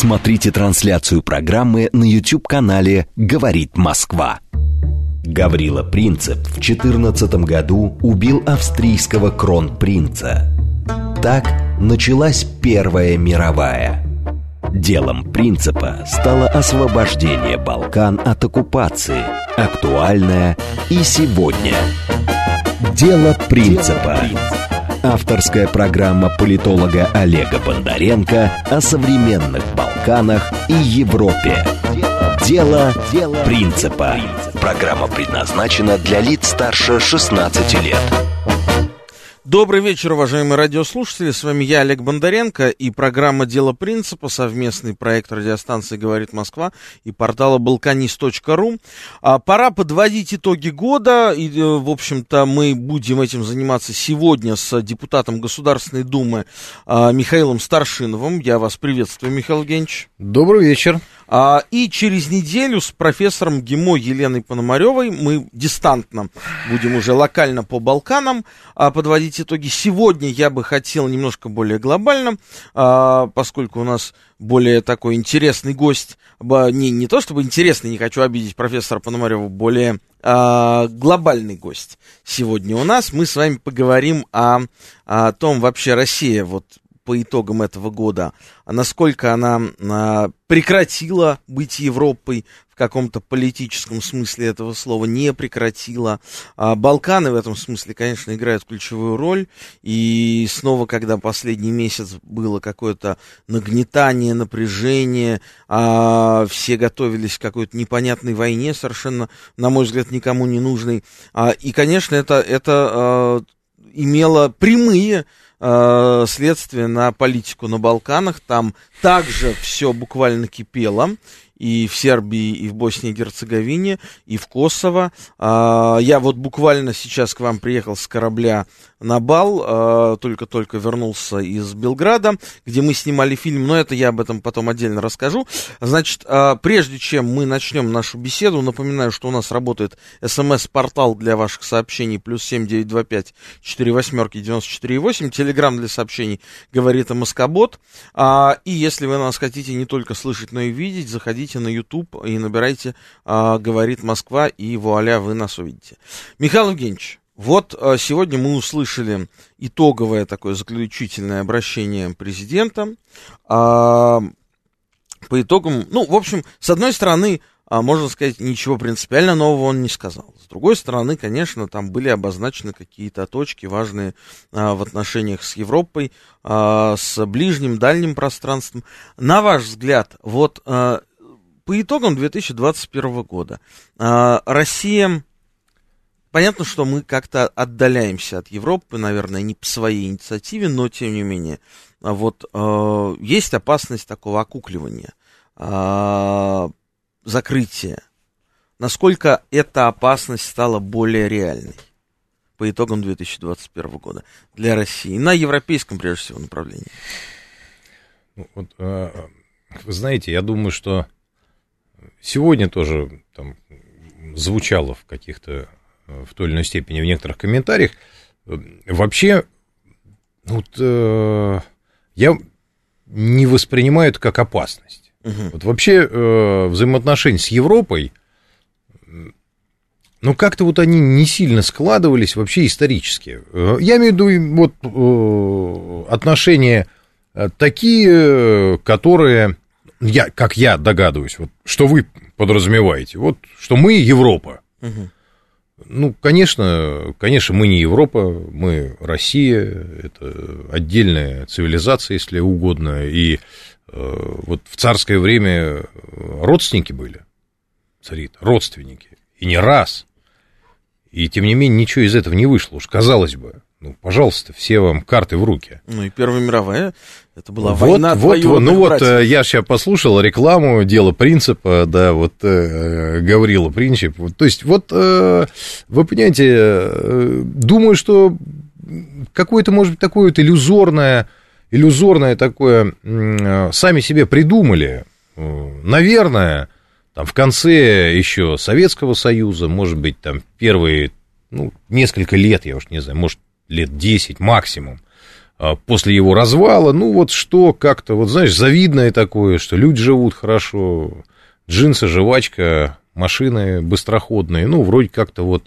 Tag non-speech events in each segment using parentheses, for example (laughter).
Смотрите трансляцию программы на YouTube-канале «Говорит Москва». Гаврила Принцип в 14 году убил австрийского кронпринца. Так началась Первая мировая. Делом принципа стало освобождение Балкан от оккупации, актуальное и сегодня. Дело принципа. Авторская программа политолога Олега Бондаренко о современных Балканах и Европе. Дело принципа. Программа предназначена для лиц старше 16 лет. Добрый вечер, уважаемые радиослушатели. С вами я, Олег Бондаренко, и программа «Дело принципа», совместный проект радиостанции «Говорит Москва» и портала «Балканист.ру». А, пора подводить итоги года, и, э, в общем-то, мы будем этим заниматься сегодня с депутатом Государственной Думы а, Михаилом Старшиновым. Я вас приветствую, Михаил Евгеньевич. Добрый вечер. А, и через неделю с профессором ГИМО Еленой Пономаревой мы дистантно будем уже локально по Балканам а, подводить итоги. Сегодня я бы хотел немножко более глобально, а, поскольку у нас более такой интересный гость, не, не то чтобы интересный, не хочу обидеть профессора Пономарева, более глобальный гость сегодня у нас. Мы с вами поговорим о, о том, вообще Россия вот по итогам этого года, а насколько она а, прекратила быть Европой в каком-то политическом смысле этого слова, не прекратила. А Балканы в этом смысле, конечно, играют ключевую роль. И снова, когда последний месяц было какое-то нагнетание, напряжение, все готовились к какой-то непонятной войне, совершенно, на мой взгляд, никому не нужной. И, конечно, это, это а, имело прямые э, следствие на политику на Балканах. Там также все буквально кипело и в Сербии, и в Боснии и Герцеговине, и в Косово. А, я вот буквально сейчас к вам приехал с корабля на бал, а, только-только вернулся из Белграда, где мы снимали фильм, но это я об этом потом отдельно расскажу. Значит, а, прежде чем мы начнем нашу беседу, напоминаю, что у нас работает смс-портал для ваших сообщений, плюс 7925 4 восьмерки 94 8, телеграмм для сообщений говорит о Москобот. И если вы нас хотите не только слышать, но и видеть, заходите заходите на YouTube и набирайте а, «Говорит Москва», и вуаля, вы нас увидите. Михаил Евгеньевич, вот а, сегодня мы услышали итоговое такое заключительное обращение президента. А, по итогам, ну, в общем, с одной стороны, а, можно сказать, ничего принципиально нового он не сказал. С другой стороны, конечно, там были обозначены какие-то точки важные а, в отношениях с Европой, а, с ближним, дальним пространством. На ваш взгляд, вот по итогам 2021 года а, Россия, понятно, что мы как-то отдаляемся от Европы, наверное, не по своей инициативе, но тем не менее, а вот а, есть опасность такого окукливания, закрытия. Насколько эта опасность стала более реальной? по итогам 2021 года для России на европейском, прежде всего, направлении? Ну, вот, вы знаете, я думаю, что сегодня тоже там звучало в каких-то, э, в той или иной степени в некоторых комментариях, э, вообще, вот, э, я не воспринимаю это как опасность. Угу. Вот вообще э, взаимоотношения с Европой, ну, как-то вот они не сильно складывались вообще исторически. Э, я имею в виду вот э, отношения такие, которые я, как я догадываюсь, вот, что вы подразумеваете, вот, что мы Европа. Угу. Ну, конечно, конечно, мы не Европа, мы Россия, это отдельная цивилизация, если угодно, и э, вот в царское время родственники были, царит, родственники, и не раз, и тем не менее ничего из этого не вышло, уж казалось бы. Ну, пожалуйста, все вам карты в руки. Ну и Первая мировая, это была вот, война вот, вот, Ну вот, э, я сейчас послушал рекламу, дело принципа, да, вот э, Гаврила Принцип. То есть, вот, э, вы понимаете, э, думаю, что какое-то, может быть, такое вот иллюзорное, иллюзорное такое, э, сами себе придумали, э, наверное, там в конце еще Советского Союза, может быть, там первые, ну, несколько лет, я уж не знаю, может, лет 10 максимум, после его развала, ну вот что как-то, вот знаешь, завидное такое, что люди живут хорошо, джинсы, жвачка, машины быстроходные, ну, вроде как-то вот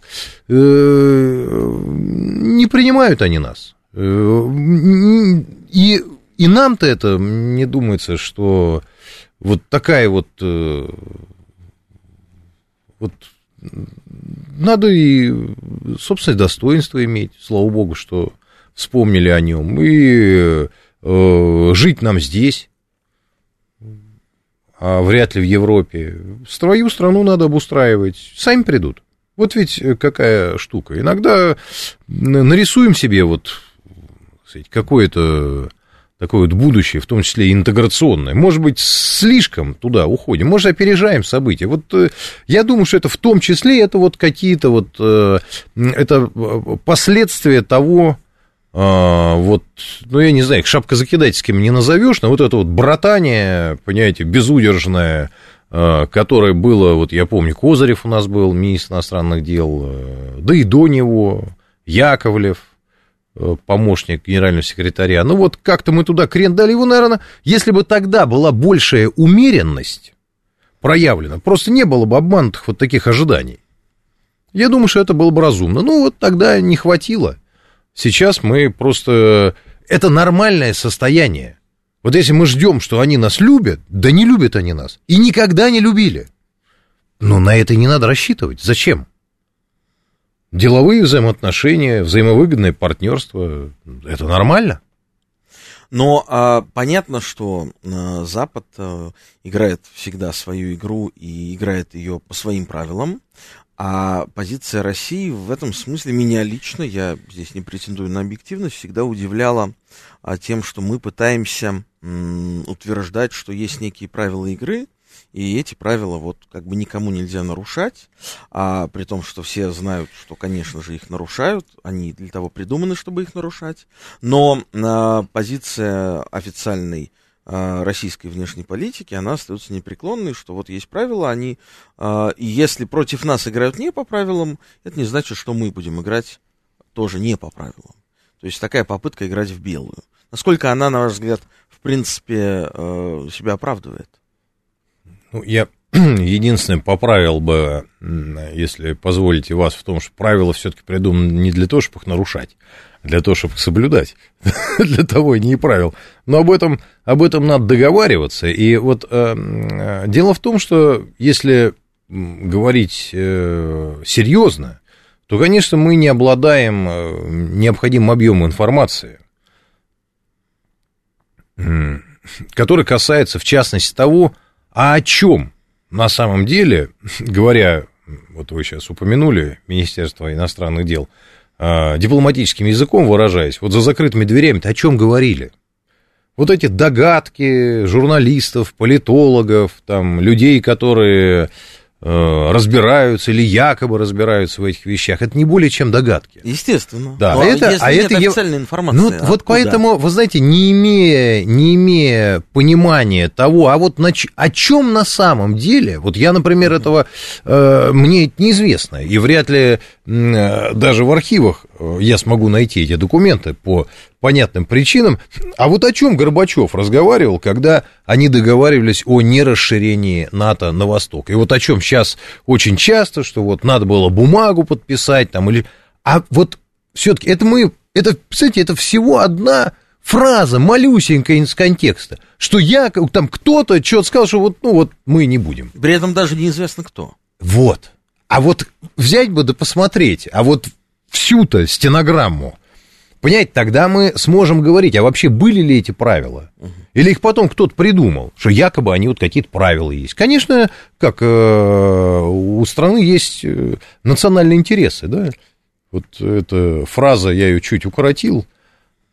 э, не принимают они нас. Э, и, и нам-то это, не думается, что вот такая вот, э, вот надо и собственное достоинство иметь, слава богу, что вспомнили о нем, и э, жить нам здесь, а вряд ли в Европе. Свою страну надо обустраивать, сами придут. Вот ведь какая штука. Иногда нарисуем себе вот какое-то такое вот будущее, в том числе интеграционное. Может быть, слишком туда уходим, может, опережаем события. Вот э, я думаю, что это в том числе это вот какие-то вот э, это последствия того, а, вот, ну, я не знаю, их шапкозакидательским не назовешь, но вот это вот братание, понимаете, безудержное, а, которое было, вот я помню, Козырев у нас был, министр иностранных дел, э, да и до него Яковлев, помощник генерального секретаря. Ну вот как-то мы туда крен дали его, наверное, если бы тогда была большая умеренность проявлена, просто не было бы обманутых вот таких ожиданий. Я думаю, что это было бы разумно. Ну вот тогда не хватило. Сейчас мы просто... Это нормальное состояние. Вот если мы ждем, что они нас любят, да не любят они нас. И никогда не любили. Но на это не надо рассчитывать. Зачем? Деловые взаимоотношения, взаимовыгодное партнерство – это нормально. Но а, понятно, что а, Запад а, играет всегда свою игру и играет ее по своим правилам. А позиция России в этом смысле меня лично, я здесь не претендую на объективность, всегда удивляла а, тем, что мы пытаемся утверждать, что есть некие правила игры, и эти правила вот как бы никому нельзя нарушать, а при том, что все знают, что, конечно же, их нарушают, они для того придуманы, чтобы их нарушать, но а, позиция официальной российской внешней политики, она остается непреклонной, что вот есть правила, они, а, и если против нас играют не по правилам, это не значит, что мы будем играть тоже не по правилам. То есть такая попытка играть в белую. Насколько она, на ваш взгляд, в принципе, э, себя оправдывает? Ну, я (clears throat) единственное поправил бы, если позволите вас, в том, что правила все-таки придуманы не для того, чтобы их нарушать, для того, чтобы соблюдать. (laughs) для того и не правил. Но об этом, об этом надо договариваться. И вот э, э дело в том, что если говорить э, серьезно, то, конечно, мы не обладаем э, необходимым объемом информации, который касается, в частности, того, а о чем на самом деле, (laughs) говоря, вот вы сейчас упомянули Министерство иностранных дел, а, дипломатическим языком выражаясь, вот за закрытыми дверями-то о чем говорили? Вот эти догадки журналистов, политологов, там, людей, которые разбираются или якобы разбираются в этих вещах. Это не более чем догадки. Естественно. Да, Но это, если а нет это официальной информации. Ну, откуда? вот поэтому, вы знаете, не имея, не имея понимания того, а вот на, о чем на самом деле, вот я, например, этого, э, мне это неизвестно, и вряд ли э, даже в архивах э, я смогу найти эти документы по понятным причинам. А вот о чем Горбачев разговаривал, когда они договаривались о нерасширении НАТО на восток? И вот о чем сейчас очень часто, что вот надо было бумагу подписать там или... А вот все-таки это мы... Это, кстати, это всего одна фраза малюсенькая из контекста, что я, там кто-то что-то сказал, что вот, ну вот мы не будем. При этом даже неизвестно кто. Вот. А вот взять бы да посмотреть, а вот всю-то стенограмму, Понимаете, тогда мы сможем говорить, а вообще были ли эти правила? Или их потом кто-то придумал, что якобы они вот какие-то правила есть. Конечно, как э, у страны есть э, национальные интересы, да? Вот эта фраза, я ее чуть укоротил.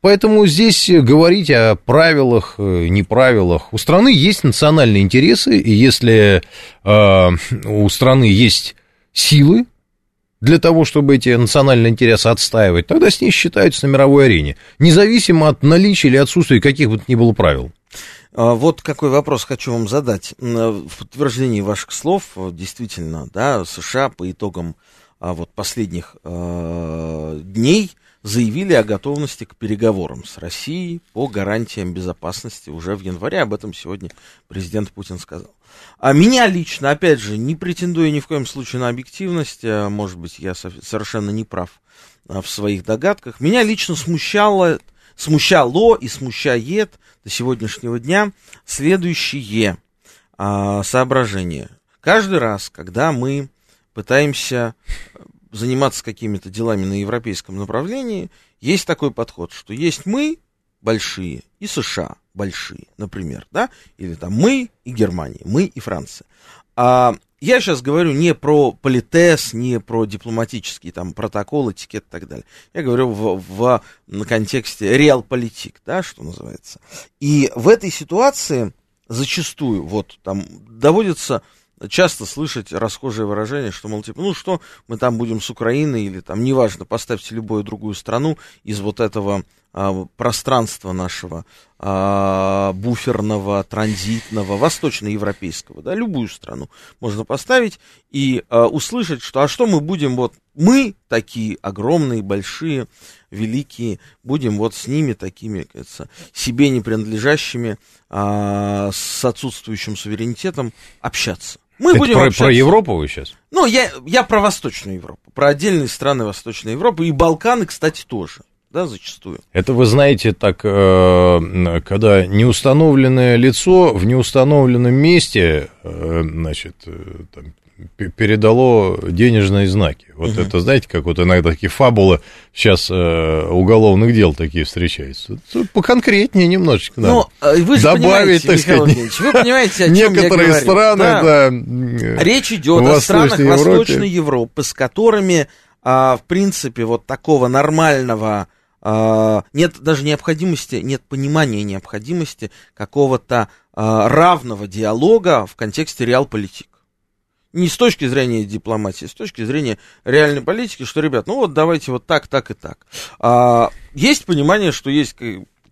Поэтому здесь говорить о правилах, э, неправилах. У страны есть национальные интересы, и если э, у страны есть силы, для того, чтобы эти национальные интересы отстаивать, тогда с ней считаются на мировой арене, независимо от наличия или отсутствия каких бы то ни было правил. А, вот какой вопрос хочу вам задать. В подтверждении ваших слов, действительно, да, США по итогам а, вот последних э, дней заявили о готовности к переговорам с Россией по гарантиям безопасности уже в январе. Об этом сегодня президент Путин сказал. А меня лично, опять же, не претендую ни в коем случае на объективность, а, может быть, я совершенно не прав а, в своих догадках. Меня лично смущало, смущало и смущает до сегодняшнего дня следующее а, соображение. Каждый раз, когда мы пытаемся заниматься какими-то делами на европейском направлении, есть такой подход, что есть мы большие и США большие, например, да, или там мы и Германия, мы и Франция. А я сейчас говорю не про политес, не про дипломатический там протокол, этикет и так далее. Я говорю в, в на контексте реал-политик, да, что называется. И в этой ситуации зачастую вот там доводится часто слышать расхожее выражение, что, мол, типа, ну что, мы там будем с Украиной или там, неважно, поставьте любую другую страну из вот этого пространства нашего а, буферного, транзитного, восточноевропейского, да, любую страну можно поставить и а, услышать, что, а что мы будем, вот, мы такие огромные, большие, великие, будем вот с ними такими, кажется, себе не принадлежащими, а, с отсутствующим суверенитетом общаться. Мы Это будем про, общаться. про Европу вы сейчас? Ну, я, я про Восточную Европу, про отдельные страны Восточной Европы и Балканы, кстати, тоже да, зачастую. Это вы знаете, так, э, когда неустановленное лицо в неустановленном месте, э, значит, э, там, передало денежные знаки. Вот угу. это, знаете, как вот иногда такие фабулы сейчас э, уголовных дел такие встречаются. Поконкретнее немножечко надо. Ну, вы же Добавить, так сказать, вы понимаете, о чем некоторые я страны, да. да Речь идет о странах Европе. Восточной Европы, с которыми, а, в принципе, вот такого нормального нет даже необходимости, нет понимания необходимости какого-то а, равного диалога в контексте реал-политик не с точки зрения дипломатии, с точки зрения реальной политики, что, ребят, ну вот давайте вот так, так и так. А, есть понимание, что есть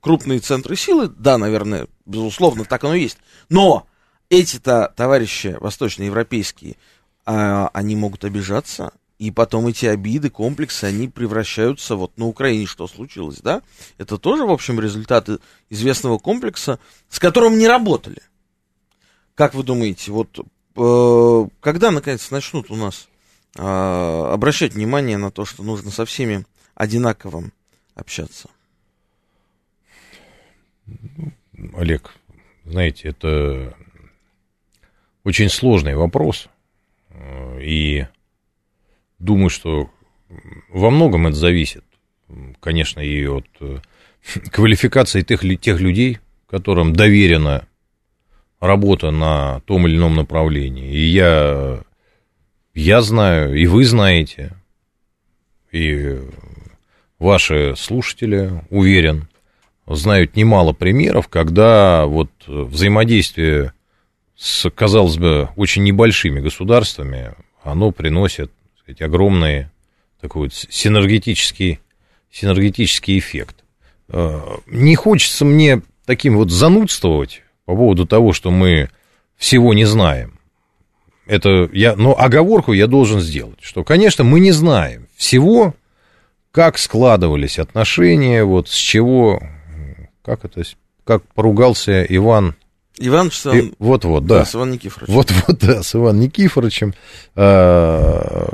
крупные центры силы, да, наверное, безусловно, так оно и есть. Но эти-то товарищи восточноевропейские, а, они могут обижаться, и потом эти обиды, комплексы, они превращаются вот на Украине, что случилось, да? Это тоже, в общем, результаты известного комплекса, с которым не работали. Как вы думаете, вот Э, когда, наконец, начнут у нас а, обращать внимание на то, что нужно со всеми одинаково общаться? Олег, знаете, это очень сложный вопрос. И думаю, что во многом это зависит, конечно, и от э, (laughs) квалификации тех, тех людей, которым доверено работа на том или ином направлении. И я, я знаю, и вы знаете, и ваши слушатели, уверен, знают немало примеров, когда вот взаимодействие с, казалось бы, очень небольшими государствами, оно приносит сказать, огромный такой вот синергетический, синергетический эффект. Э, не хочется мне таким вот занудствовать, по поводу того, что мы всего не знаем. Это я, но оговорку я должен сделать, что, конечно, мы не знаем всего, как складывались отношения, вот с чего, как это, как поругался Иван Иван, он... Вот-вот, да. да. С Иваном Никифоровичем. Вот-вот, да, с Иваном Никифоровичем. А...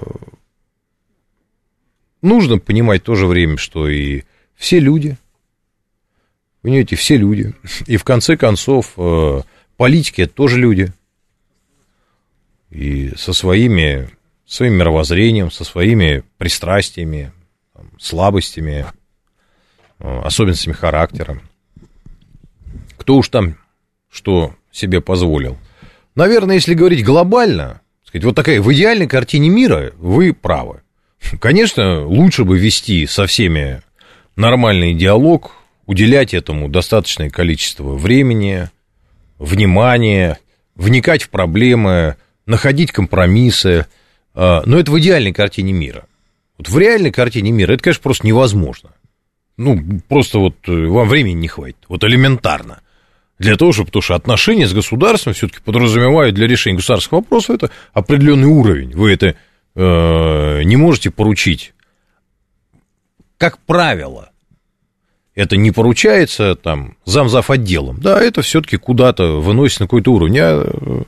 Нужно понимать в то же время, что и все люди, Понимаете, все люди. И в конце концов, э, политики это тоже люди. И со своими, своим мировоззрением, со своими пристрастиями, слабостями, э, особенностями характера. Кто уж там что себе позволил. Наверное, если говорить глобально, сказать, вот такая в идеальной картине мира, вы правы. Конечно, лучше бы вести со всеми нормальный диалог, уделять этому достаточное количество времени, внимания, вникать в проблемы, находить компромиссы. А, но это в идеальной картине мира. Вот в реальной картине мира это, конечно, просто невозможно. Ну, просто вот э, вам времени не хватит. Вот элементарно. Для того, чтобы, потому что отношения с государством все-таки подразумевают для решения государственных вопросов это определенный уровень. Вы это э, не можете поручить как правило, это не поручается там замзав отделом. Да, это все-таки куда-то выносит на какой-то уровень. А,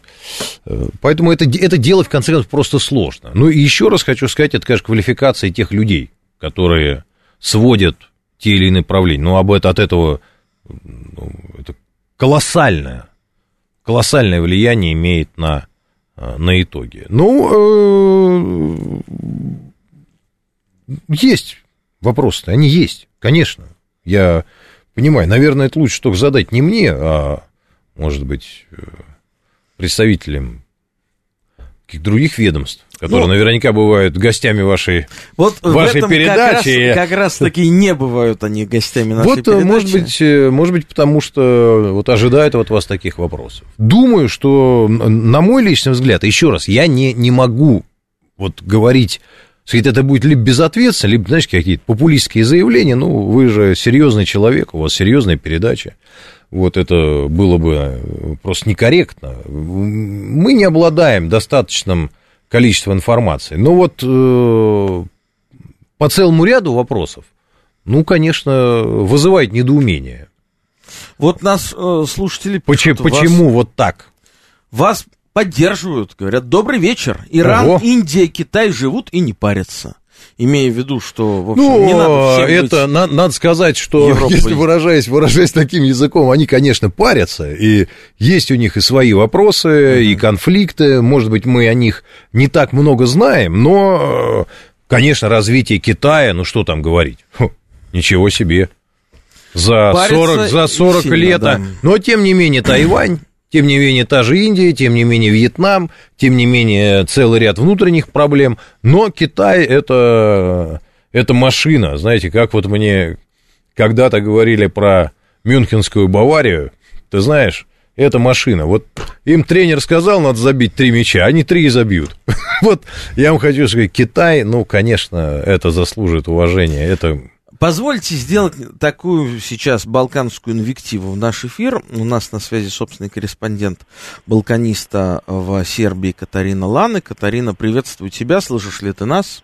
поэтому это, это делать, в конце концов, просто сложно. Ну, и еще раз хочу сказать, это, конечно, квалификация тех людей, которые сводят те или иные правления. Ну, об это, от этого ну, это колоссальное, колоссальное влияние имеет на, э, на итоги. Ну, э, есть вопросы, они есть, конечно. Я понимаю, наверное, это лучше только задать не мне, а, может быть, э, представителям других ведомств, которые ну, наверняка бывают гостями вашей, вот вашей в этом передачи. Как раз, как раз таки не бывают они гостями нашей вот, э, передачи. Может быть, э, может быть, потому что вот ожидают от вас таких вопросов. Думаю, что, на мой личный взгляд, еще раз, я не, не могу вот говорить сказать, это будет либо безответственно, либо, знаешь, какие-то популистские заявления. Ну, вы же серьезный человек, у вас серьезная передача. Вот это было бы просто некорректно. Мы не обладаем достаточным количеством информации. Но вот э, по целому ряду вопросов, ну, конечно, вызывает недоумение. Вот нас э, слушатели пишут, Почему вас, вот так? Вас поддерживают, говорят, добрый вечер. Иран, Ого. Индия, Китай живут и не парятся. Имея в виду, что, в общем, ну, не надо это на, надо сказать, что, Европой. если выражаясь, выражаясь таким языком, они, конечно, парятся, и есть у них и свои вопросы, uh-huh. и конфликты, может быть, мы о них не так много знаем, но, конечно, развитие Китая, ну, что там говорить, Фу, ничего себе, за 40, за 40 сильно, лет, да. но, тем не менее, Тайвань тем не менее, та же Индия, тем не менее, Вьетнам, тем не менее, целый ряд внутренних проблем. Но Китай это, это машина. Знаете, как вот мне когда-то говорили про Мюнхенскую Баварию, ты знаешь, это машина. Вот им тренер сказал, надо забить три мяча, они три и забьют. (laughs) Вот я вам хочу сказать, Китай, ну, конечно, это заслуживает уважения. Это Позвольте сделать такую сейчас балканскую инвективу в наш эфир. У нас на связи собственный корреспондент балканиста в Сербии Катарина Ланы. Катарина, приветствую тебя. Слышишь ли ты нас?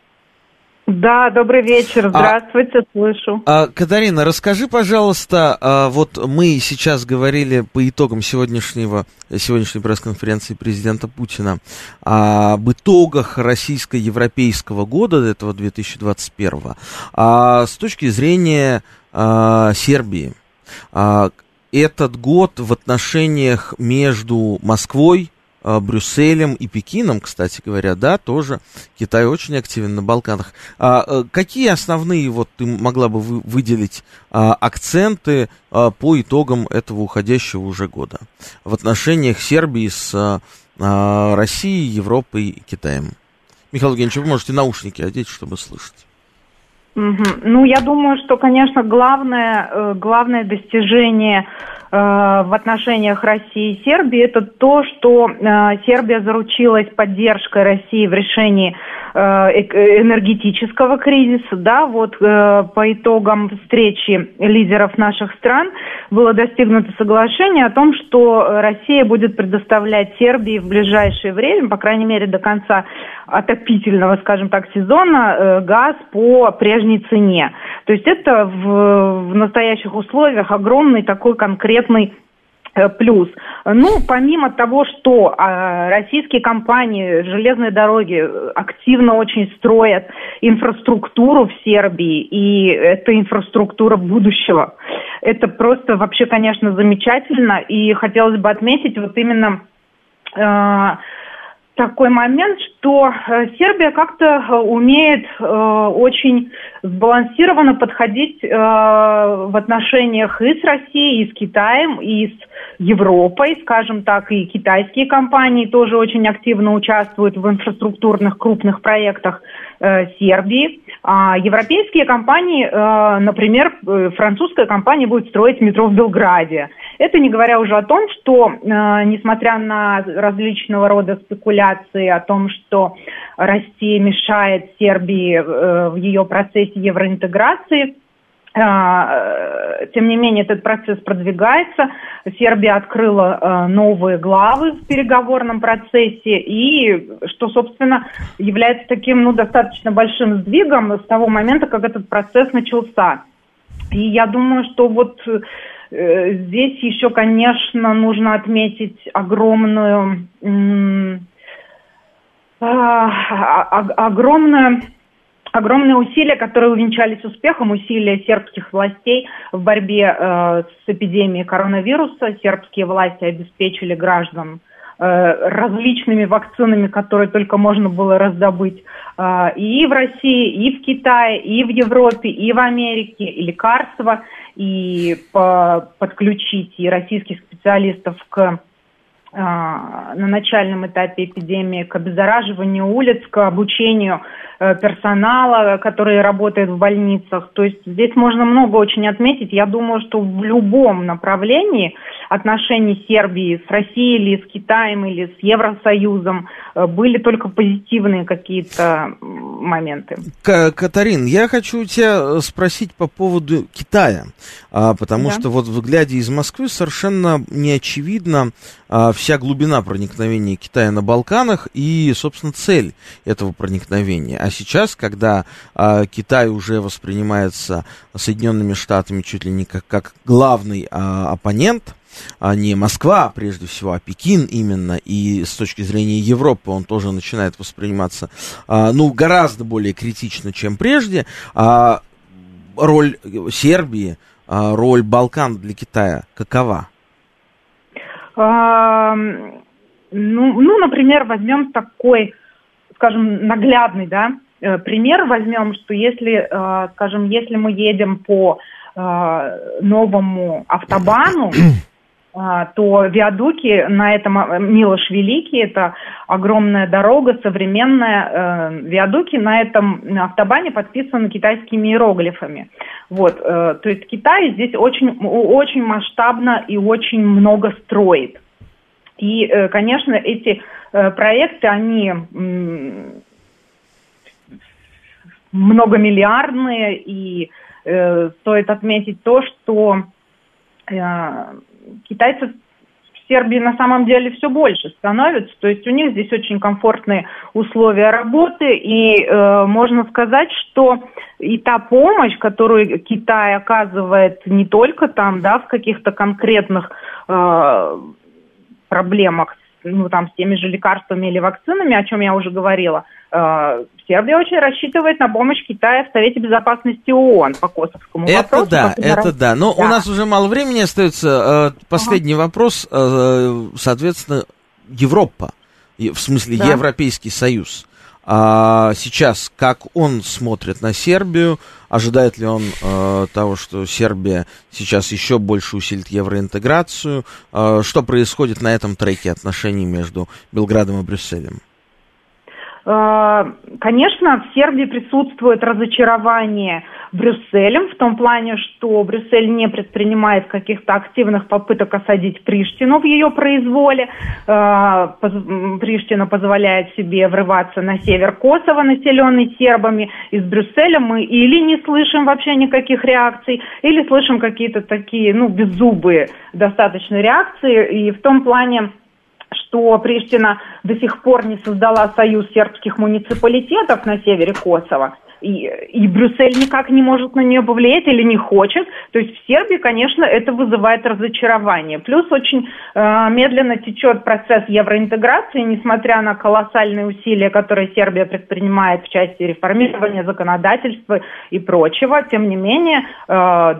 Да, добрый вечер, а, здравствуйте, а, слышу. А, Катарина, расскажи, пожалуйста, а, вот мы сейчас говорили по итогам сегодняшнего, сегодняшней пресс-конференции президента Путина об итогах российско-европейского года, этого 2021, а с точки зрения а, Сербии, а, этот год в отношениях между Москвой, Брюсселем и Пекином, кстати говоря, да, тоже Китай очень активен на Балканах. А, э, какие основные, вот ты могла бы выделить а, акценты а, по итогам этого уходящего уже года в отношениях Сербии с а, Россией, Европой и Китаем? Михаил Евгеньевич, вы можете наушники одеть, чтобы слышать. Ну, я думаю, что, конечно, главное, э, главное достижение э, в отношениях России и Сербии. Это то, что э, Сербия заручилась поддержкой России в решении Э, энергетического кризиса, да, вот э, по итогам встречи лидеров наших стран было достигнуто соглашение о том, что Россия будет предоставлять Сербии в ближайшее время, по крайней мере до конца отопительного, скажем так, сезона, э, газ по прежней цене. То есть это в, в настоящих условиях огромный такой конкретный Э, плюс. Ну, помимо того, что а, российские компании, железные дороги активно очень строят инфраструктуру в Сербии, и это инфраструктура будущего. Это просто вообще, конечно, замечательно, и хотелось бы отметить вот именно э, такой момент, что э, Сербия как-то э, умеет э, очень сбалансированно подходить э, в отношениях и с Россией, и с Китаем, и с Европой, скажем так, и китайские компании тоже очень активно участвуют в инфраструктурных крупных проектах э, Сербии. А европейские компании, э, например, э, французская компания будет строить метро в Белграде. Это не говоря уже о том, что, э, несмотря на различного рода спекуляции о том, что Россия мешает Сербии в ее процессе евроинтеграции, тем не менее, этот процесс продвигается. Сербия открыла а, новые главы в переговорном процессе, и что, собственно, является таким ну, достаточно большим сдвигом с того момента, как этот процесс начался. И я думаю, что вот э, здесь еще, конечно, нужно отметить огромную, э, огромную огромные усилия, которые увенчались успехом, усилия сербских властей в борьбе э, с эпидемией коронавируса. Сербские власти обеспечили граждан э, различными вакцинами, которые только можно было раздобыть э, и в России, и в Китае, и в Европе, и в Америке, и лекарства, и по подключить и российских специалистов к на начальном этапе эпидемии к обеззараживанию улиц, к обучению э, персонала, который работает в больницах. То есть здесь можно много очень отметить. Я думаю, что в любом направлении отношений Сербии с Россией или с Китаем или с Евросоюзом э, были только позитивные какие-то моменты. Катарин, я хочу тебя спросить по поводу Китая, а, потому да. что вот в глядя из Москвы совершенно не очевидно а, вся глубина проникновения Китая на Балканах и, собственно, цель этого проникновения. А сейчас, когда а, Китай уже воспринимается Соединенными Штатами чуть ли не как, как главный оппонент, а не Москва, прежде всего, а Пекин именно, и с точки зрения Европы он тоже начинает восприниматься, а, ну, гораздо более критично, чем прежде. А, роль Сербии, а, роль Балкан для Китая какова? Ну, ну, например, возьмем такой, скажем, наглядный, да, э, пример возьмем, что если, э, скажем, если мы едем по э, новому автобану, (clears throat) то виадуки на этом а, Милош Великий, это огромная дорога, современная, э, виадуки на этом автобане подписаны китайскими иероглифами. Вот, э, то есть Китай здесь очень, очень масштабно и очень много строит. И, э, конечно, эти проекты, они многомиллиардные, и стоит отметить то, что китайцев в Сербии на самом деле все больше становится, то есть у них здесь очень комфортные условия работы, и э, можно сказать, что и та помощь, которую Китай оказывает не только там, да, в каких-то конкретных э, проблемах ну, там, с теми же лекарствами или вакцинами, о чем я уже говорила, Сербия очень рассчитывает на помощь Китая в Совете Безопасности ООН по косовскому это вопросу. Да, это да, но да. у нас уже мало времени остается. Э, последний ага. вопрос, э, соответственно, Европа, в смысле да. Европейский Союз а сейчас, как он смотрит на Сербию, ожидает ли он э, того, что Сербия сейчас еще больше усилит евроинтеграцию, э, что происходит на этом треке отношений между Белградом и Брюсселем? Э, конечно, в Сербии присутствует разочарование Брюсселем в том плане, что Брюссель не предпринимает каких-то активных попыток осадить Приштину в ее произволе. Э, Приштина позволяет себе врываться на север Косово, населенный сербами. Из Брюсселя мы или не слышим вообще никаких реакций, или слышим какие-то такие, ну, беззубые достаточно реакции. И в том плане что Приштина до сих пор не создала союз сербских муниципалитетов на севере Косово, и, и Брюссель никак не может на нее повлиять или не хочет. То есть в Сербии, конечно, это вызывает разочарование. Плюс очень э, медленно течет процесс евроинтеграции, несмотря на колоссальные усилия, которые Сербия предпринимает в части реформирования законодательства и прочего. Тем не менее, э,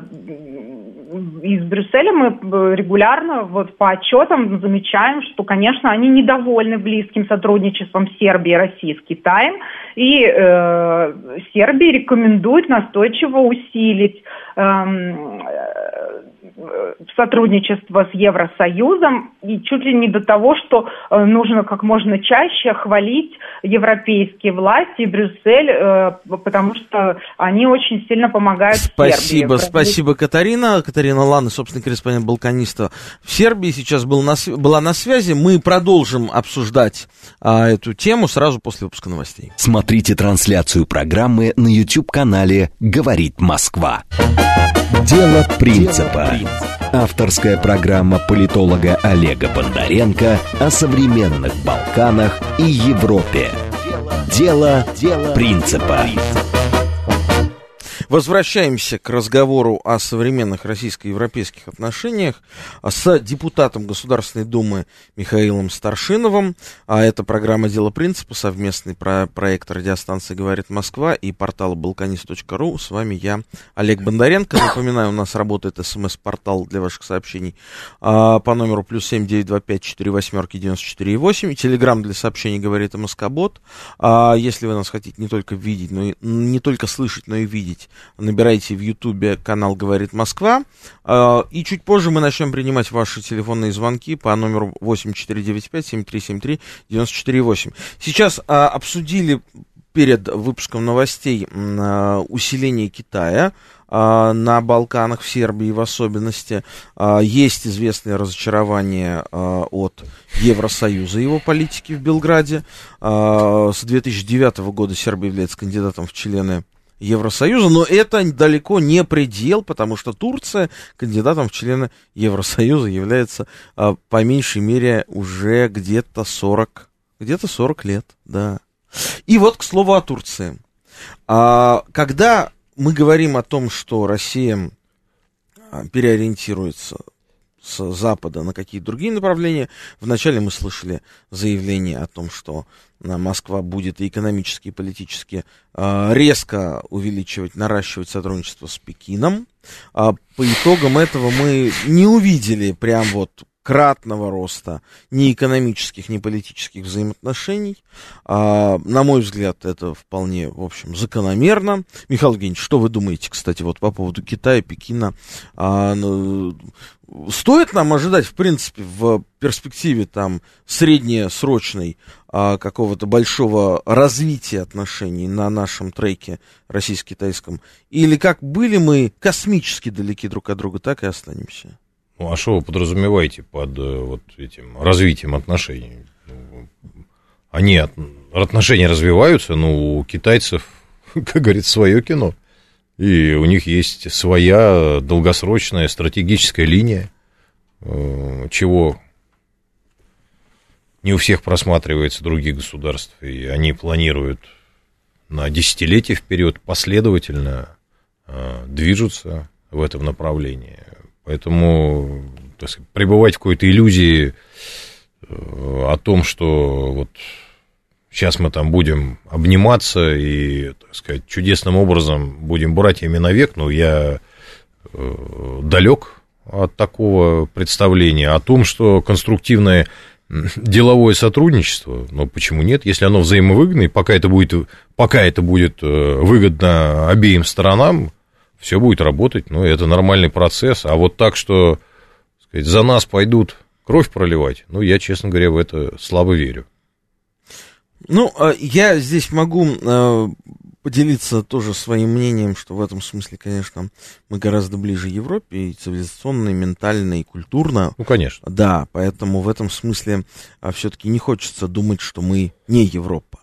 из Брюсселя мы э, регулярно вот по отчетам замечаем, что, конечно, они недовольны близким сотрудничеством Сербии и России с Китаем, и э, Сербии рекомендует настойчиво усилить эм, э, сотрудничество с Евросоюзом и чуть ли не до того, что э, нужно как можно чаще хвалить европейские власти, Брюссель, э, потому что они очень сильно помогают Спасибо, Сербии. спасибо, Катарина. Катарина Лана, собственный корреспондент Балканиста в Сербии, сейчас был на, была на связи. Мы продолжим обсуждать а, эту тему сразу после выпуска новостей. Смотрите трансляцию программы на YouTube-канале «Говорит Москва». Дело принципа. Авторская программа политолога Олега Бондаренко о современных Балканах и Европе. Дело принципа. Возвращаемся к разговору о современных российско-европейских отношениях с депутатом Государственной Думы Михаилом Старшиновым. А это программа «Дело принципа», совместный про проект радиостанции «Говорит Москва» и портала balkanist.ru. С вами я, Олег Бондаренко. Напоминаю, у нас работает смс-портал для ваших сообщений а, по номеру плюс семь девять два пять четыре восьмерки девяносто четыре восемь. Телеграмм для сообщений «Говорит Москобот». А, если вы нас хотите не только видеть, но и не только слышать, но и видеть, набирайте в Ютубе канал «Говорит Москва». А, и чуть позже мы начнем принимать ваши телефонные звонки по номеру 8495-7373-94-8. Сейчас а, обсудили перед выпуском новостей а, усиление Китая на Балканах, в Сербии в особенности. Есть известное разочарование от Евросоюза его политики в Белграде. С 2009 года Сербия является кандидатом в члены Евросоюза, но это далеко не предел, потому что Турция кандидатом в члены Евросоюза является а, по меньшей мере уже где-то 40, где-то 40 лет, да. И вот к слову о Турции. А, когда мы говорим о том, что Россия а, переориентируется с Запада на какие-то другие направления. Вначале мы слышали заявление о том, что э, Москва будет и экономически, и политически э, резко увеличивать, наращивать сотрудничество с Пекином. А по итогам этого мы не увидели прям вот кратного роста ни экономических, ни политических взаимоотношений. А, на мой взгляд, это вполне, в общем, закономерно. Михаил Евгеньевич, что вы думаете, кстати, вот по поводу Китая, Пекина? А, ну, стоит нам ожидать, в принципе, в перспективе там среднесрочной а, какого-то большого развития отношений на нашем треке российско-китайском? Или как были мы космически далеки друг от друга, так и останемся? Ну, а что вы подразумеваете под э, вот этим развитием отношений? Они, отношения развиваются, но у китайцев, (laughs) как говорится, свое кино. И у них есть своя долгосрочная стратегическая линия, э, чего не у всех просматривается других государств. И они планируют на десятилетия вперед последовательно э, движутся в этом направлении. Поэтому так сказать, пребывать в какой-то иллюзии э, о том, что вот сейчас мы там будем обниматься и, так сказать, чудесным образом будем братьями навек, но я э, далек от такого представления о том, что конструктивное деловое сотрудничество, но почему нет, если оно взаимовыгодно, и пока это будет, пока это будет э, выгодно обеим сторонам, все будет работать, ну, это нормальный процесс. А вот так, что сказать, за нас пойдут кровь проливать, ну, я, честно говоря, в это слабо верю. Ну, а я здесь могу э, поделиться тоже своим мнением, что в этом смысле, конечно, мы гораздо ближе Европе, и цивилизационно, и ментально, и культурно. Ну, конечно. Да, поэтому в этом смысле а, все-таки не хочется думать, что мы не Европа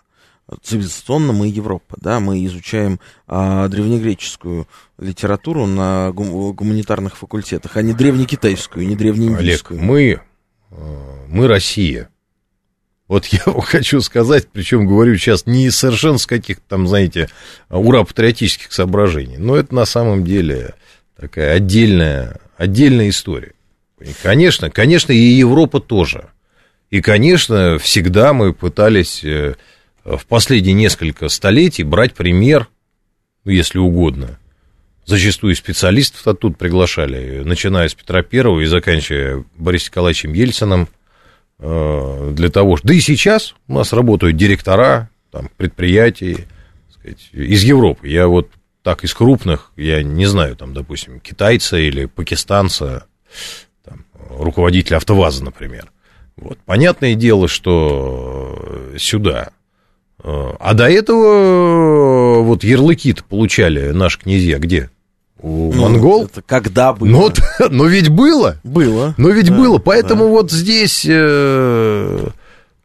цивилизационно мы Европа, да, мы изучаем а, древнегреческую литературу на гум- гуманитарных факультетах, а не древнекитайскую, не древнеиндийскую. Олег, мы, э, мы Россия. Вот я хочу сказать, причем говорю сейчас не совершенно с каких-то там, знаете, ура-патриотических соображений, но это на самом деле такая отдельная, отдельная история. Конечно, конечно, и Европа тоже. И, конечно, всегда мы пытались э, в последние несколько столетий брать пример, ну, если угодно. Зачастую специалистов оттуда приглашали, начиная с Петра Первого и заканчивая Борисом Николаевичем Ельцином, э, для того. Да и сейчас у нас работают директора там, предприятий сказать, из Европы. Я вот так, из крупных, я не знаю, там, допустим, китайца или пакистанца, там, руководителя АвтоВАЗа, например. Вот. Понятное дело, что сюда. А до этого вот ярлыки получали наши князья где? У ну, монгол? Это когда было? (laughs) Но, но ведь было. Было. Но ведь да, было. Поэтому да. вот здесь, э,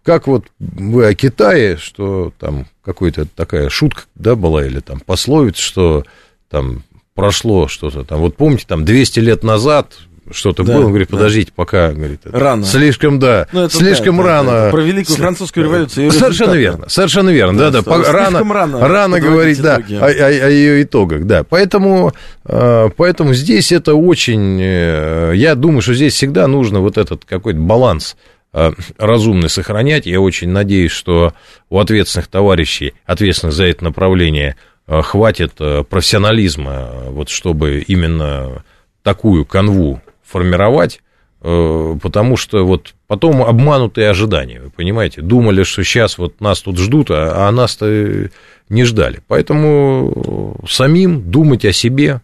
как вот вы о Китае, что там какая-то такая шутка, да, была, или там пословица, что там прошло что-то там. Вот помните, там 200 лет назад что-то да, было, он говорит, подождите, да. пока, говорит, рано. Слишком, да, ну, слишком да, рано. Да, про Великую Французскую революцию. Совершенно верно, совершенно верно, да, да, да рано, рано, рано говорить, да, о, о, о ее итогах, да. Поэтому, э, поэтому здесь это очень, э, я думаю, что здесь всегда нужно вот этот какой-то баланс э, разумный сохранять. Я очень надеюсь, что у ответственных товарищей, ответственных за это направление, хватит профессионализма, вот чтобы именно такую канву формировать, э, потому что вот потом обманутые ожидания, вы понимаете, думали, что сейчас вот нас тут ждут, а, а нас-то не ждали. Поэтому самим думать о себе,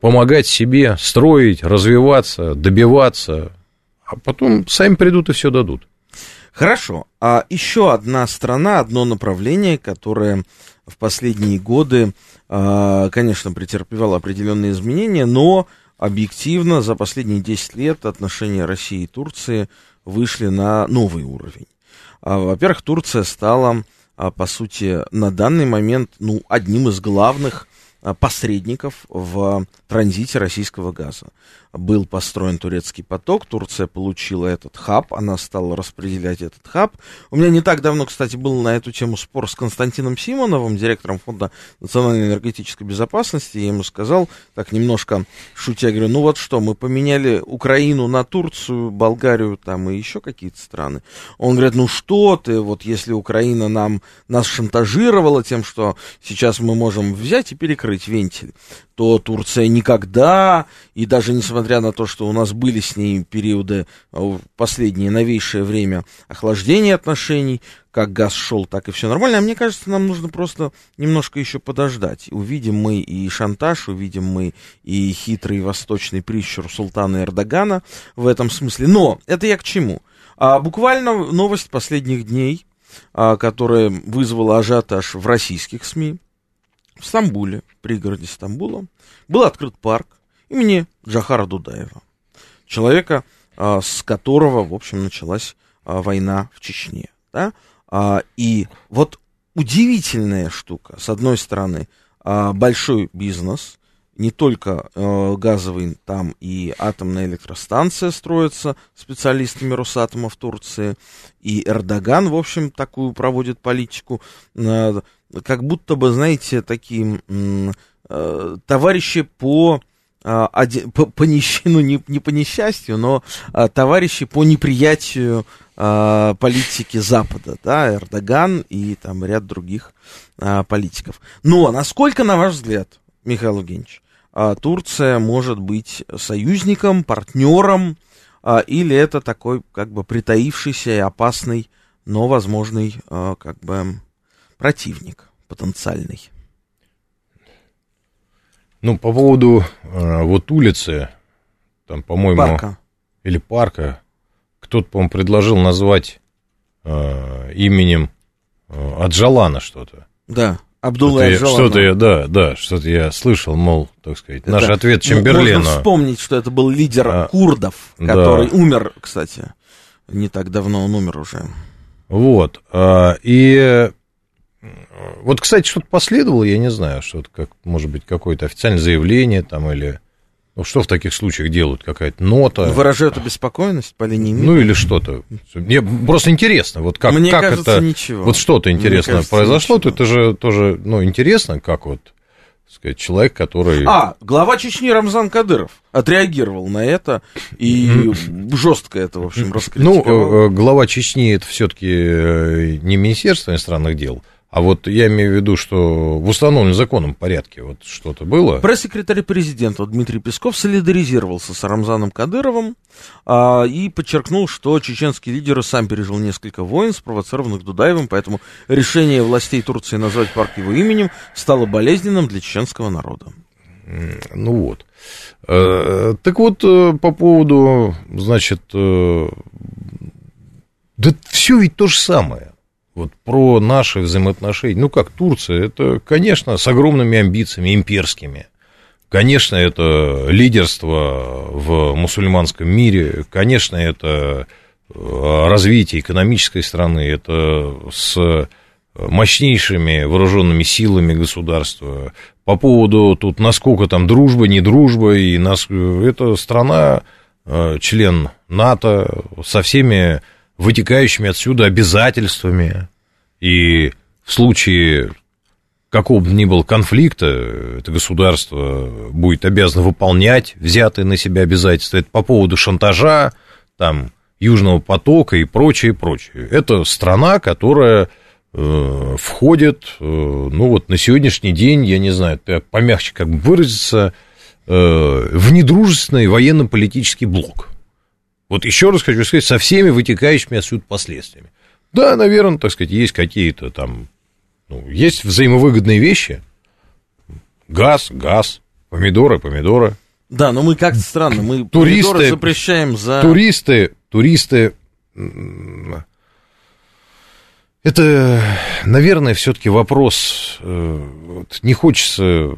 помогать себе, строить, развиваться, добиваться, а потом сами придут и все дадут. Хорошо. А еще одна страна, одно направление, которое в последние годы, а, конечно, претерпевало определенные изменения, но объективно за последние 10 лет отношения России и Турции вышли на новый уровень. А, во-первых, Турция стала, а, по сути, на данный момент ну, одним из главных посредников в транзите российского газа. Был построен турецкий поток, Турция получила этот хаб, она стала распределять этот хаб. У меня не так давно, кстати, был на эту тему спор с Константином Симоновым, директором Фонда национальной энергетической безопасности. Я ему сказал, так немножко шутя, говорю, ну вот что, мы поменяли Украину на Турцию, Болгарию там и еще какие-то страны. Он говорит, ну что ты, вот если Украина нам, нас шантажировала тем, что сейчас мы можем взять и перекрыть вентиль, то Турция никогда, и даже несмотря на то, что у нас были с ней периоды а, в последнее новейшее время охлаждения отношений, как газ шел, так и все нормально. А мне кажется, нам нужно просто немножко еще подождать. Увидим мы и шантаж, увидим мы и хитрый восточный прищур султана Эрдогана в этом смысле. Но это я к чему? А, буквально новость последних дней, а, которая вызвала ажиотаж в российских СМИ в Стамбуле, пригороде Стамбула, был открыт парк имени Джахара Дудаева, человека, а, с которого, в общем, началась а, война в Чечне. Да? А, и вот удивительная штука, с одной стороны, большой бизнес, не только газовый, там и атомная электростанция строится специалистами Росатома в Турции, и Эрдоган, в общем, такую проводит политику, как будто бы, знаете, такие э, товарищи по, э, один, по, по несч... ну, не, не по несчастью, но э, товарищи по неприятию э, политики Запада, да, Эрдоган и там ряд других э, политиков. Но насколько, на ваш взгляд, Михаил Евгеньевич, э, Турция может быть союзником, партнером, э, или это такой как бы притаившийся и опасный, но возможный э, как бы противник потенциальный. Ну, по поводу э, вот улицы, там, по-моему... Парка. Или парка. Кто-то, по-моему, предложил назвать э, именем э, Аджалана что-то. Да, Абдулла что-то Аджалана. Что-то я, да, да, что-то я слышал, мол, так сказать, это, наш ответ Чемберлену. Можно вспомнить, что это был лидер а, курдов, который да. умер, кстати, не так давно он умер уже. Вот, а, и вот, кстати, что-то последовало, я не знаю, что-то, как, может быть, какое-то официальное заявление там или... Ну, что в таких случаях делают? Какая-то нота? Выражают обеспокоенность по линии мира? Ну, или что-то. Мне просто интересно, вот как, Мне как кажется, это... ничего. Вот что-то интересно кажется, произошло, ничего. то это же тоже, ну, интересно, как вот сказать, человек, который... А, глава Чечни Рамзан Кадыров отреагировал на это и жестко это, в общем, раскритиковал. Ну, э, глава Чечни это все-таки э, не Министерство иностранных дел, А вот я имею в виду, что в установленном законом порядке вот что-то было. Пресс-секретарь президента Дмитрий Песков солидаризировался с Рамзаном Кадыровым а, и подчеркнул, что чеченский лидер сам пережил несколько войн, спровоцированных Дудаевым, поэтому решение властей Турции назвать парк его именем стало болезненным для чеченского народа. Ну вот. Э, так вот, э, по поводу, значит, э, да все ведь то же самое вот про наши взаимоотношения. Ну как, Турция, это, конечно, с огромными амбициями имперскими. Конечно, это лидерство в мусульманском мире, конечно, это э, развитие экономической страны, это с мощнейшими вооруженными силами государства. По поводу тут, насколько там дружба, не дружба, и нас, это страна, э, член НАТО, со всеми вытекающими отсюда обязательствами. И в случае какого бы ни было конфликта, это государство будет обязано выполнять взятые на себя обязательства. Это по поводу шантажа, там, Южного потока и прочее, прочее. Это страна, которая э, входит, э, ну вот на сегодняшний день, я не знаю, помягче как бы выразиться, э, в недружественный военно-политический блок. Вот еще раз хочу сказать, со всеми вытекающими отсюда последствиями. Да, наверное, так сказать, есть какие-то там, ну, есть взаимовыгодные вещи. Газ, газ, помидоры, помидоры. Да, но мы как-то странно, мы туристы, помидоры запрещаем за... Туристы, туристы, это, наверное, все-таки вопрос, э, вот, не хочется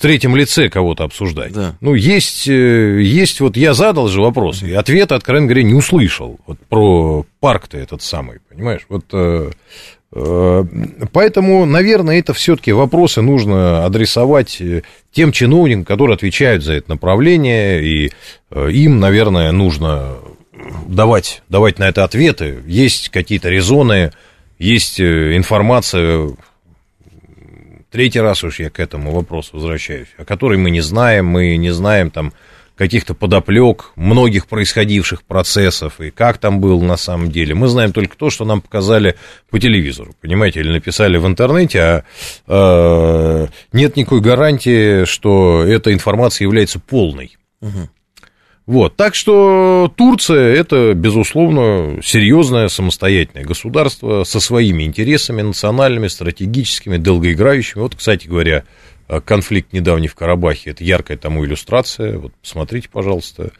третьем лице кого-то обсуждать. Да. Ну, есть, э, есть, вот я задал же вопрос, и ответа, откровенно говоря, не услышал. Вот про парк-то этот самый, понимаешь? Вот э, э, Поэтому, наверное, это все-таки вопросы нужно адресовать тем чиновникам, которые отвечают за это направление, и им, наверное, нужно давать, давать на это ответы. Есть какие-то резоны, есть информация Третий раз уж я к этому вопросу возвращаюсь, о которой мы не знаем, мы не знаем там каких-то подоплек, многих происходивших процессов и как там было на самом деле. Мы знаем только то, что нам показали по телевизору, понимаете, или написали в интернете, а э, нет никакой гарантии, что эта информация является полной. Угу. Вот, так что Турция это, безусловно, серьезное самостоятельное государство со своими интересами национальными, стратегическими, долгоиграющими. Вот, кстати говоря, конфликт недавний в Карабахе, это яркая тому иллюстрация. Вот посмотрите, пожалуйста,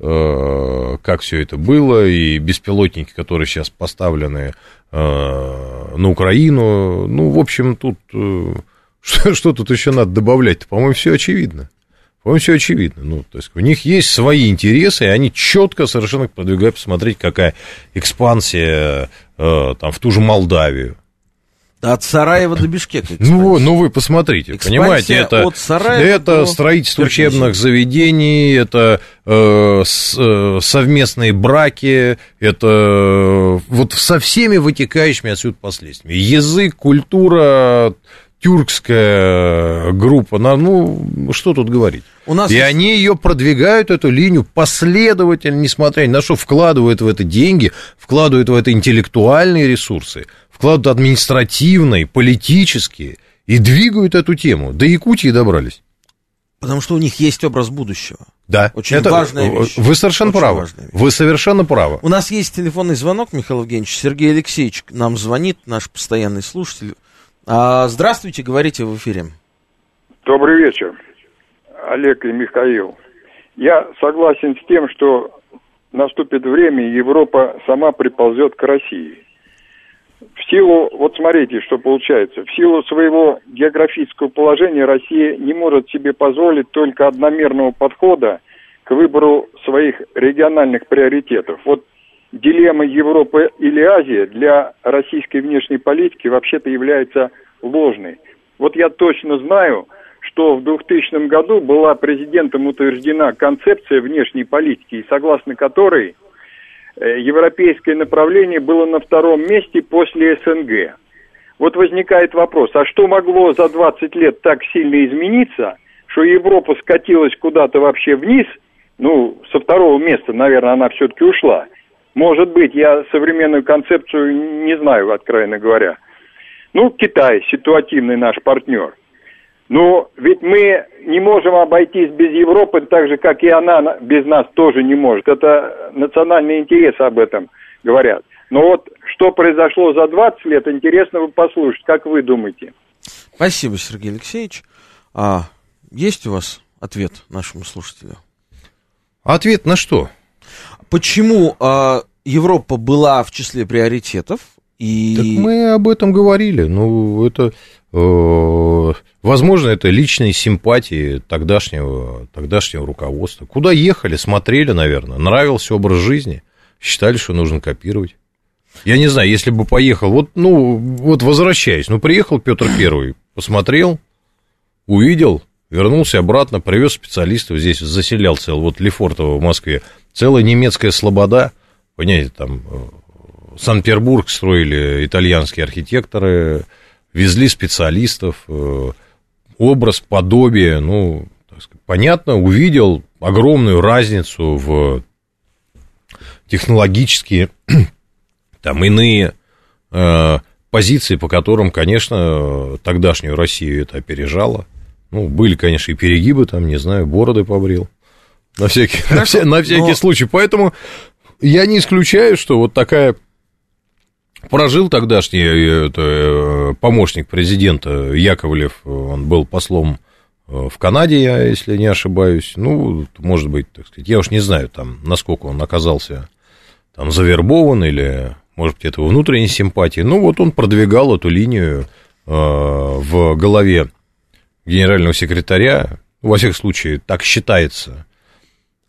э, как все это было, и беспилотники, которые сейчас поставлены э, на Украину. Ну, в общем, тут э, что, (laughs) что тут еще надо добавлять? По-моему, все очевидно. По-моему, все очевидно. Ну, то есть у них есть свои интересы, и они четко совершенно продвигают, посмотреть, какая экспансия э, там, в ту же Молдавию. От Сараева до Бишкека. Ну, ну, вы посмотрите, экспансия понимаете, это, от это до... строительство учебных заведений, это э, с, э, совместные браки, это э, вот со всеми вытекающими отсюда последствиями. Язык, культура, тюркская группа, ну, что тут говорить. У нас и есть... они ее продвигают, эту линию, последовательно, несмотря ни на что, вкладывают в это деньги, вкладывают в это интеллектуальные ресурсы, вкладывают административные, политические, и двигают эту тему. До Якутии добрались. Потому что у них есть образ будущего. Да, очень это, важная вещь. Вы совершенно очень правы. Вы совершенно правы. У нас есть телефонный звонок, Михаил Евгеньевич. Сергей Алексеевич нам звонит, наш постоянный слушатель. А, здравствуйте, говорите в эфире. Добрый вечер, Олег и Михаил. Я согласен с тем, что наступит время, и Европа сама приползет к России. В силу, вот смотрите, что получается, в силу своего географического положения Россия не может себе позволить только одномерного подхода к выбору своих региональных приоритетов. Вот дилемма Европы или Азия для российской внешней политики вообще-то является ложной. Вот я точно знаю, что в 2000 году была президентом утверждена концепция внешней политики, согласно которой э, европейское направление было на втором месте после СНГ. Вот возникает вопрос, а что могло за 20 лет так сильно измениться, что Европа скатилась куда-то вообще вниз, ну, со второго места, наверное, она все-таки ушла, Может быть, я современную концепцию не знаю, откровенно говоря. Ну, Китай, ситуативный наш партнер. Но ведь мы не можем обойтись без Европы, так же, как и она без нас тоже не может. Это национальные интересы об этом говорят. Но вот что произошло за 20 лет, интересно бы послушать. Как вы думаете? Спасибо, Сергей Алексеевич. А, есть у вас ответ нашему слушателю? Ответ на что? Почему а, Европа была в числе приоритетов? И... Так мы об этом говорили. Ну, это, э, возможно, это личные симпатии тогдашнего, тогдашнего руководства. Куда ехали, смотрели, наверное, нравился образ жизни, считали, что нужно копировать. Я не знаю, если бы поехал, вот, ну, вот возвращаясь, ну, приехал Петр Первый, посмотрел, увидел, вернулся обратно, привез специалистов, здесь заселял цел, вот Лефортово в Москве, целая немецкая слобода, понимаете, там э, Санкт-Петербург строили итальянские архитекторы, везли специалистов, э, образ, подобие, ну, сказать, понятно, увидел огромную разницу в технологические, (clears throat) там, иные э, позиции, по которым, конечно, тогдашнюю Россию это опережало. Ну, были, конечно, и перегибы, там, не знаю, бороды побрил. На всякий, (laughs) на, вся, на всякий но... случай. Поэтому я не исключаю, что вот такая прожил тогдашний э, это, э, помощник президента Яковлев, он был послом э, в Канаде, я, если не ошибаюсь. Ну, может быть, так сказать, я уж не знаю, там, насколько он оказался там завербован или, может быть, это внутренней симпатии. Ну, вот он продвигал эту линию э, в голове генерального секретаря, во всех случаях так считается, э,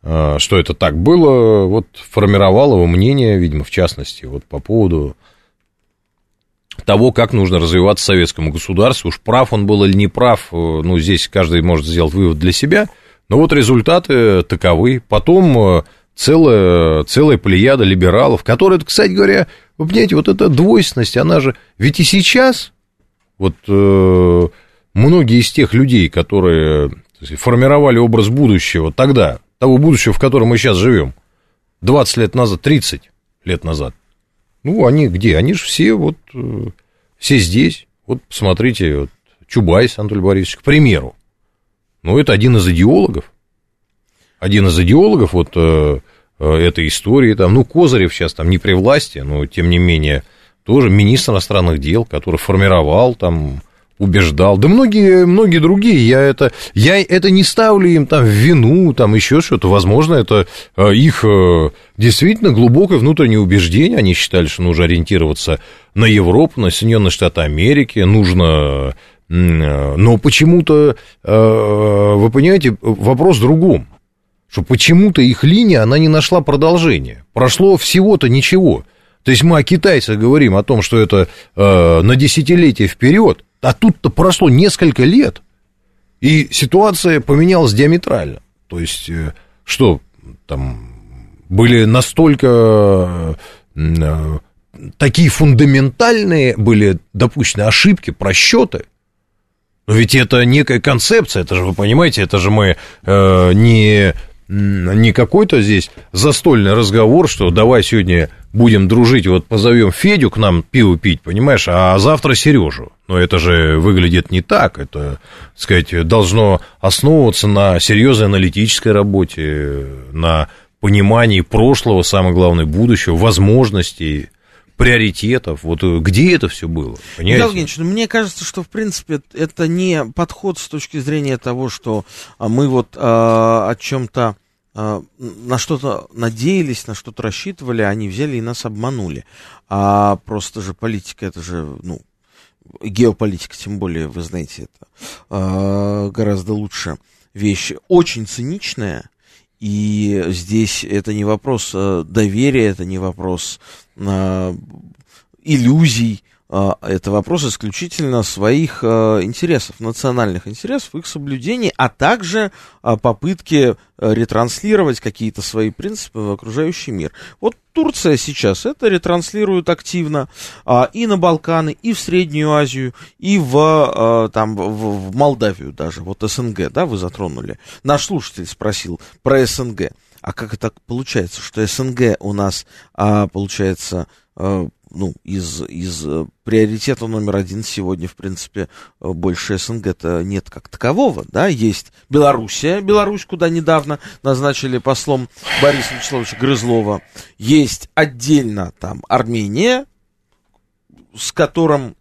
что это так было, вот формировал его мнение, видимо, в частности, вот по поводу того, как нужно развиваться советскому государству. Уж прав он был или не прав, э, ну, здесь каждый может сделать вывод для себя, но вот результаты таковы. Потом э, целая, целая плеяда либералов, которые, кстати говоря, вы понимаете, вот эта двойственность, она же... Ведь и сейчас вот э, многие из тех людей, которые формировали образ будущего тогда, того будущего, в котором мы сейчас живем, 20 лет назад, 30 лет назад, ну, они где? Они же все вот, э, все здесь. Вот посмотрите, вот, Чубайс Анатолий Борисович, к примеру. Ну, это один из идеологов. Один из идеологов вот э, э, этой истории. Там, ну, Козырев сейчас там не при власти, но, тем не менее, тоже министр иностранных дел, который формировал там убеждал. Да многие, многие другие, я это, я это не ставлю им там в вину, там еще что-то. Возможно, это э, их э, действительно глубокое внутреннее убеждение. Они считали, что нужно ориентироваться на Европу, на Соединенные Штаты Америки, нужно... Э, но почему-то, вы понимаете, вопрос в другом. Что почему-то их линия, она не нашла продолжения. Прошло всего-то ничего. То есть мы о китайцах говорим о том, что это э, на десятилетие вперед, а тут-то прошло несколько лет, и ситуация поменялась диаметрально. То есть, э, что там были настолько э, такие фундаментальные были допущены ошибки, просчеты. Но ведь это некая концепция, это же, вы понимаете, это же мы э, не не какой-то здесь застольный разговор, что давай сегодня будем дружить, вот позовем Федю к нам пиво пить, понимаешь, а завтра Сережу. Но это же выглядит не так, это, так сказать, должно основываться на серьезной аналитической работе, на понимании прошлого, самое главное, будущего, возможностей, приоритетов, вот где это все было, понимаете? Михаил Евгеньевич, ну, мне кажется, что, в принципе, это не подход с точки зрения того, что а, мы вот а, о чем-то а, на что-то надеялись, на что-то рассчитывали, они взяли и нас обманули. А просто же политика, это же, ну, геополитика, тем более, вы знаете, это а, гораздо лучше вещь. Очень циничная, и здесь это не вопрос э, доверия, это не вопрос э, иллюзий, а, это вопрос исключительно своих а, интересов, национальных интересов, их соблюдения, а также попытки ретранслировать какие-то свои принципы в окружающий мир. Вот Турция сейчас это ретранслирует активно и на Балканы, и в Среднюю Азию, и в, там, в Молдавию даже, вот СНГ, да, вы затронули. Наш слушатель спросил про СНГ. А как это получается, что СНГ у нас, а, получается, а, ну, из, из э, приоритета номер один сегодня, в принципе, э, больше СНГ-то нет как такового, да, есть Белоруссия, Беларусь, куда недавно назначили послом Бориса Вячеславовича Грызлова, есть отдельно там Армения, с которым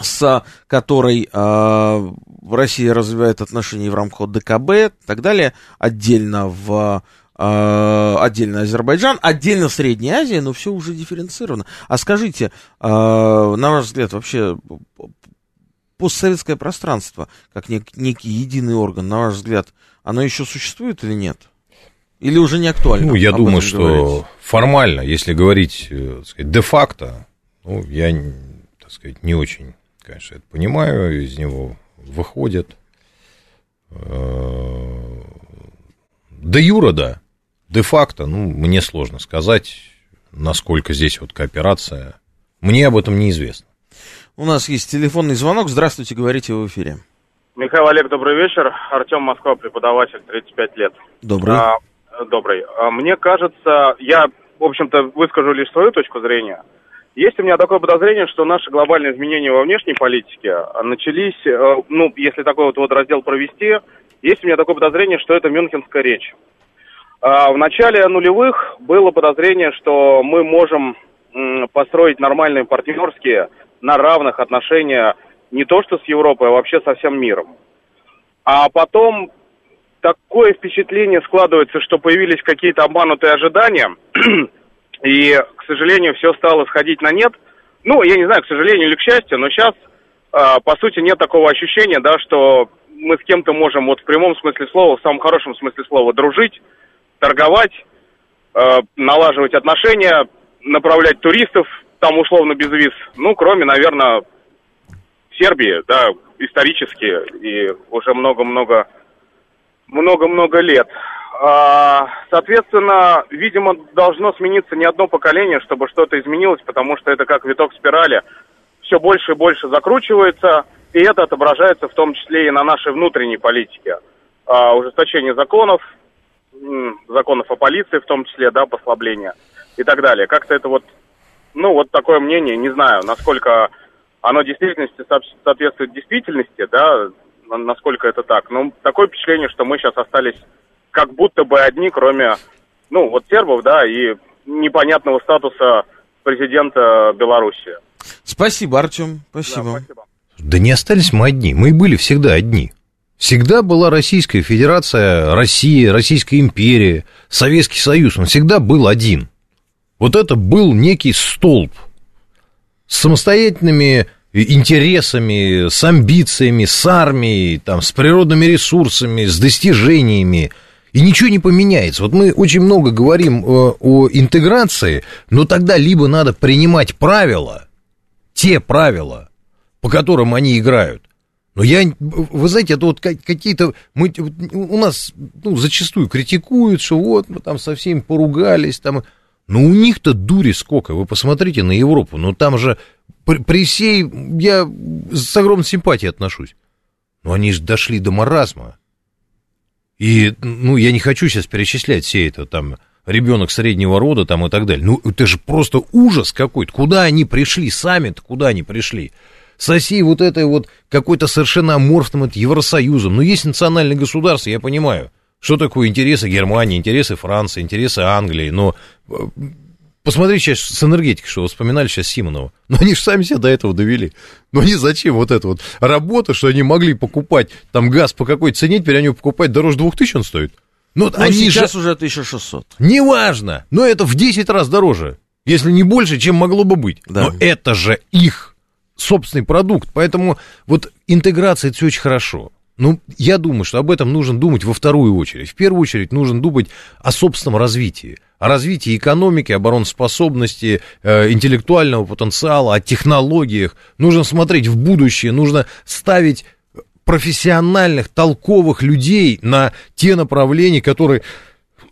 с которой э, Россия развивает отношения в рамках ДКБ и так далее, отдельно в отдельно Азербайджан, отдельно Средняя Азия, но все уже дифференцировано. А скажите, э, на ваш взгляд, вообще постсоветское пространство, как нек- некий единый орган, на ваш взгляд, оно еще существует или нет? Или уже не актуально? Ну, я думаю, что говорить? формально, если говорить, э, сказать, де-факто, ну, я, так сказать, не очень, конечно, это понимаю, из него выходят. Э, де юра, да, де-факто, ну, мне сложно сказать, насколько здесь вот кооперация. Мне об этом неизвестно. У нас есть телефонный звонок. Здравствуйте, говорите в эфире. Михаил Олег, добрый вечер. Артем Москва, преподаватель, 35 лет. Добрый. А, добрый. А, мне кажется, я, в общем-то, выскажу лишь свою точку зрения. Есть у меня такое подозрение, что наши глобальные изменения во внешней политике начались, э, ну, если такой вот, вот раздел провести, есть у меня такое подозрение, что это мюнхенская речь. А, в начале нулевых было подозрение, что мы можем построить нормальные партнерские на равных отношения не то что с Европой, а вообще со всем миром. А потом такое впечатление складывается, что появились какие-то обманутые ожидания, (clears throat) и, к сожалению, все стало сходить на нет. Ну, я не знаю, к сожалению или к счастью, но сейчас, а, по сути, нет такого ощущения, да, что мы с кем-то можем вот в прямом смысле слова, в самом хорошем смысле слова, дружить, торговать, э, налаживать отношения, направлять туристов, там условно без виз. Ну, кроме, наверное, Сербии, да, исторически и уже много-много много-много лет. А, соответственно, видимо, должно смениться не одно поколение, чтобы что-то изменилось, потому что это как виток спирали. Все больше и больше закручивается, и это отображается в том числе и на нашей внутренней политике. А, ужесточение законов, законов о полиции в том числе, да, послабление и так далее. Как-то это вот, ну, вот такое мнение, не знаю, насколько оно действительности соответствует действительности, да, насколько это так. Но такое впечатление, что мы сейчас остались как будто бы одни, кроме, ну, вот сербов, да, и непонятного статуса президента Беларуси. Спасибо, Артем, спасибо. Да, спасибо. Да не остались мы одни, мы и были всегда одни. Всегда была Российская Федерация, Россия, Российская империя, Советский Союз, он всегда был один. Вот это был некий столб с самостоятельными интересами, с амбициями, с армией, там, с природными ресурсами, с достижениями. И ничего не поменяется. Вот мы очень много говорим о, о интеграции, но тогда либо надо принимать правила, те правила, по которым они играют, но я, вы знаете, это вот какие-то, мы, у нас ну, зачастую критикуют, что вот мы там со всеми поругались, там, но у них-то дури сколько, вы посмотрите на Европу, ну там же при, при всей, я с огромной симпатией отношусь, но они же дошли до маразма. И, ну, я не хочу сейчас перечислять все это, там, ребенок среднего рода, там, и так далее. Ну, это же просто ужас какой-то. Куда они пришли сами-то, куда они пришли? С Россией вот этой вот какой-то совершенно аморфным это Евросоюзом. Но есть национальное государство, я понимаю, что такое интересы Германии, интересы Франции, интересы Англии, но э, посмотрите сейчас с энергетикой, что вы вспоминали сейчас Симонова. (laughs) Но они же сами себя до этого довели. Но они зачем вот это вот работа, что они могли покупать там газ по какой цене, теперь они покупать дороже 2000 он стоит? Ну, ну они сейчас же... уже 1600. Неважно, но это в 10 раз дороже, если не больше, чем могло бы быть. Да. Но это же их собственный продукт. Поэтому вот интеграция это все очень хорошо. Ну, я думаю, что об этом нужно думать во вторую очередь. В первую очередь нужно думать о собственном развитии. О развитии экономики, обороноспособности, э, интеллектуального потенциала, о технологиях. Нужно смотреть в будущее, нужно ставить профессиональных, толковых людей на те направления, которые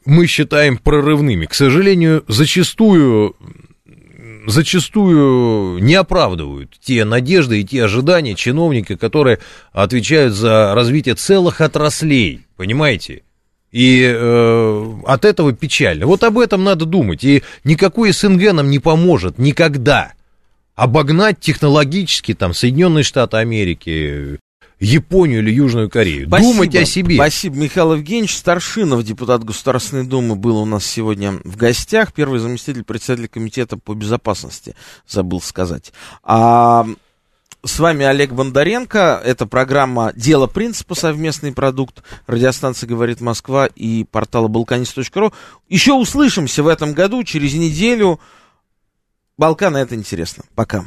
мы считаем прорывными. К сожалению, зачастую зачастую не оправдывают те надежды и те ожидания чиновника, которые отвечают за развитие целых отраслей, понимаете? И э, от этого печально. Вот об этом надо думать. И никакой СНГ нам не поможет никогда обогнать технологически там Соединенные Штаты Америки, Японию или Южную Корею. Спасибо, Думать о себе. Спасибо, Михаил Евгеньевич Старшинов, депутат Государственной Думы, был у нас сегодня в гостях. Первый заместитель председателя комитета по безопасности, забыл сказать. А с вами Олег Бондаренко. Это программа «Дело принципа. Совместный продукт». Радиостанция «Говорит Москва» и портала balkanist.ru. Еще услышимся в этом году, через неделю. Балканы — это интересно. Пока.